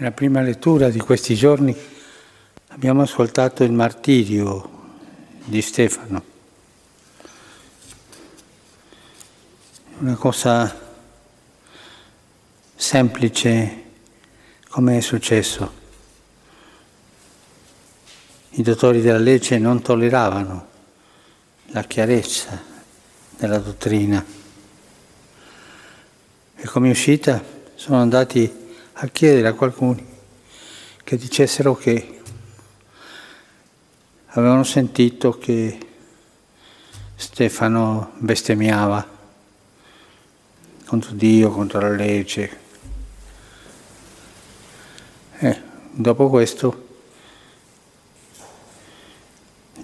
Nella prima lettura di questi giorni abbiamo ascoltato il martirio di Stefano. Una cosa semplice come è successo. I dottori della legge non tolleravano la chiarezza della dottrina e come uscita sono andati a chiedere a qualcuno che dicessero che avevano sentito che Stefano bestemmiava contro Dio, contro la legge. E dopo questo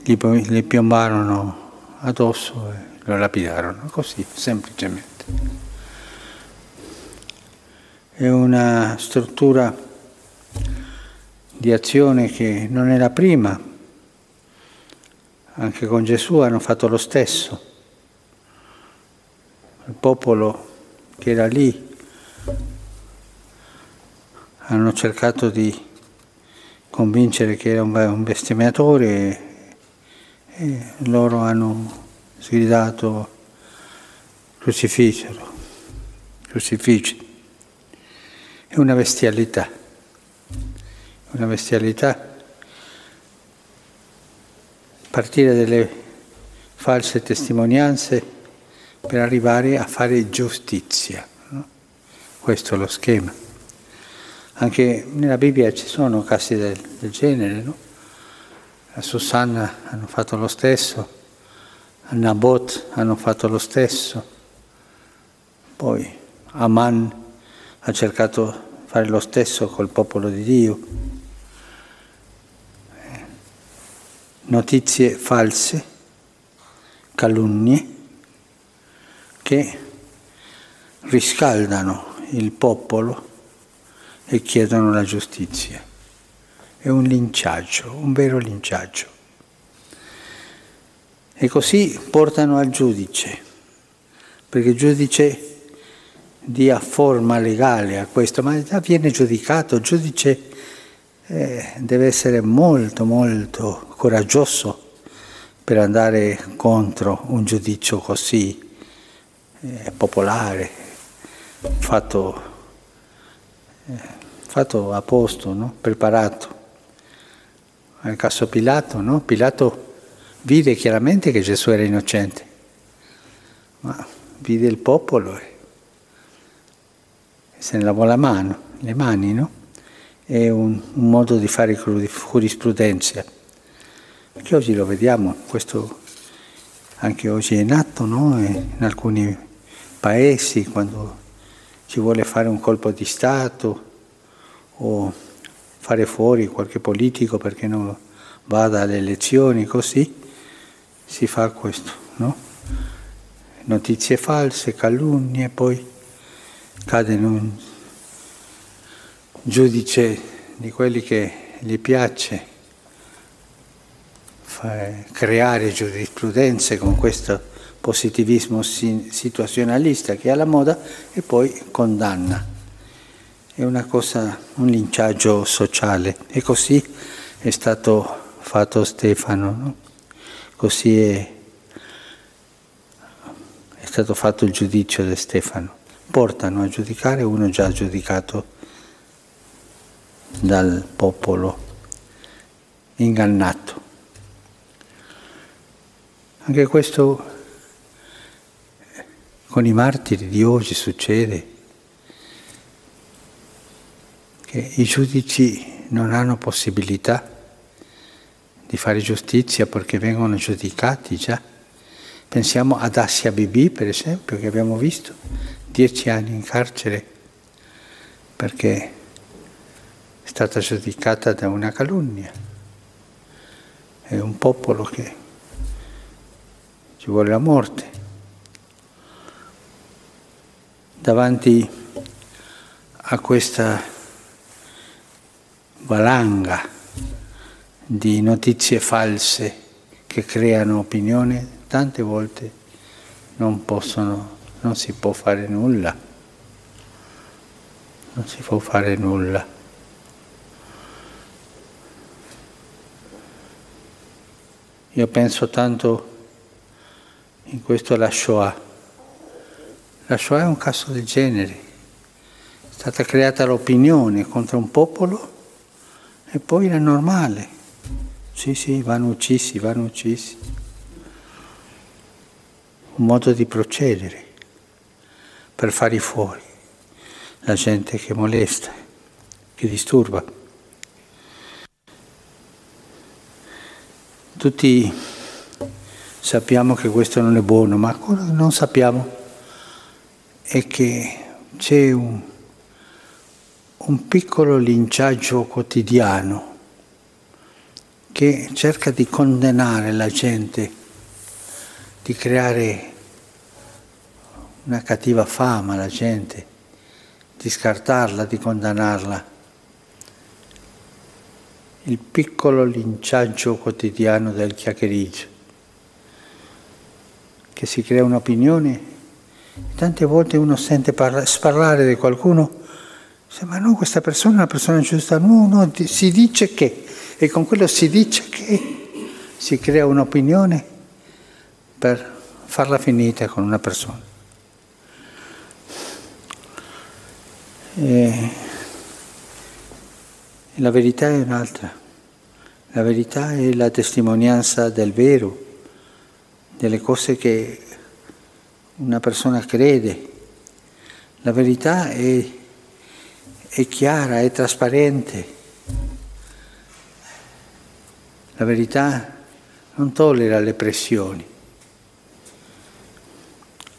gli, gli piombarono addosso e lo lapidarono, così, semplicemente è una struttura di azione che non è la prima, anche con Gesù hanno fatto lo stesso. Il popolo che era lì hanno cercato di convincere che era un bestemmiatore e, loro hanno sgridato crucificero, crucifici. È una bestialità, una bestialità partire dalle false testimonianze per arrivare a fare giustizia. No? Questo è lo schema. Anche nella Bibbia ci sono casi del, del genere, no? A Susanna hanno fatto lo stesso, a Nabot hanno fatto lo stesso, poi Aman ha cercato fare lo stesso col popolo di Dio. Notizie false, calunnie che riscaldano il popolo e chiedono la giustizia. È un linciaggio, un vero linciaggio. E così portano al giudice, perché il giudice dia forma legale a questo, ma già viene giudicato, il giudice eh, deve essere molto molto coraggioso per andare contro un giudizio così eh, popolare, fatto, eh, fatto a posto, no? preparato. Nel caso Pilato, no? Pilato vide chiaramente che Gesù era innocente, ma vide il popolo se ne lavò la mano, le mani, no? È un, un modo di fare giurisprudenza. Perché oggi lo vediamo, questo anche oggi è in atto, no? in alcuni paesi, quando ci vuole fare un colpo di Stato o fare fuori qualche politico perché non vada alle elezioni, così si fa questo, no? Notizie false, calunnie, poi cade in un giudice di quelli che gli piace creare giurisprudenze con questo positivismo situazionalista che è alla moda e poi condanna. È una cosa, un linciaggio sociale e così è stato fatto Stefano, no? così è, è stato fatto il giudizio di Stefano portano a giudicare uno già giudicato dal popolo, ingannato. Anche questo con i martiri di oggi succede, che i giudici non hanno possibilità di fare giustizia perché vengono giudicati già. Pensiamo ad Assia Bibi, per esempio, che abbiamo visto, dieci anni in carcere perché è stata giudicata da una calunnia. È un popolo che ci vuole la morte. Davanti a questa valanga di notizie false che creano opinione, tante volte non possono non si può fare nulla, non si può fare nulla. Io penso tanto in questo la Shoah. La Shoah è un caso del genere. È stata creata l'opinione contro un popolo e poi era normale. Sì, sì, vanno uccisi, vanno uccisi. Un modo di procedere per fare fuori la gente che molesta, che disturba. Tutti sappiamo che questo non è buono, ma quello che non sappiamo è che c'è un, un piccolo linciaggio quotidiano che cerca di condannare la gente, di creare una cattiva fama alla gente, di scartarla, di condannarla. Il piccolo linciaggio quotidiano del chiacchiericcio, che si crea un'opinione. Tante volte uno sente parla, sparlare di qualcuno, dice, ma no, questa persona è una persona giusta, no, no, si dice che, e con quello si dice che si crea un'opinione per farla finita con una persona. E la verità è un'altra. La verità è la testimonianza del vero, delle cose che una persona crede. La verità è, è chiara, è trasparente. La verità non tollera le pressioni.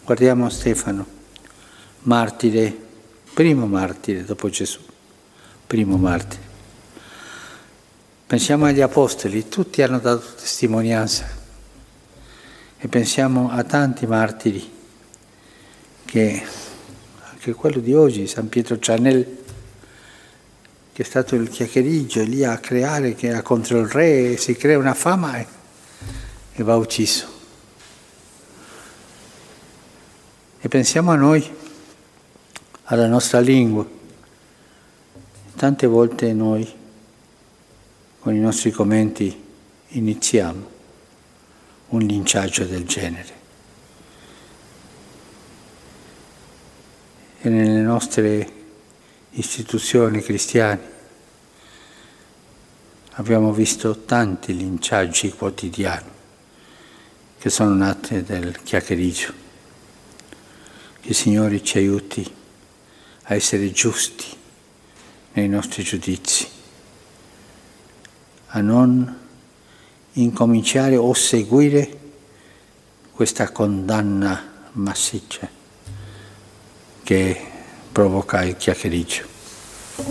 Guardiamo Stefano, martire primo martire dopo Gesù, primo martire. Pensiamo agli apostoli, tutti hanno dato testimonianza e pensiamo a tanti martiri che anche quello di oggi, San Pietro Cianel, che è stato il chiacchiericcio lì a creare, che era contro il re, si crea una fama e, e va ucciso. E pensiamo a noi alla nostra lingua. Tante volte noi con i nostri commenti iniziamo un linciaggio del genere. E nelle nostre istituzioni cristiane abbiamo visto tanti linciaggi quotidiani che sono nati del chiacchiericcio. Che il Signore ci aiuti a essere giusti nei nostri giudizi, a non incominciare o seguire questa condanna massiccia che provoca il chiacchiericcio.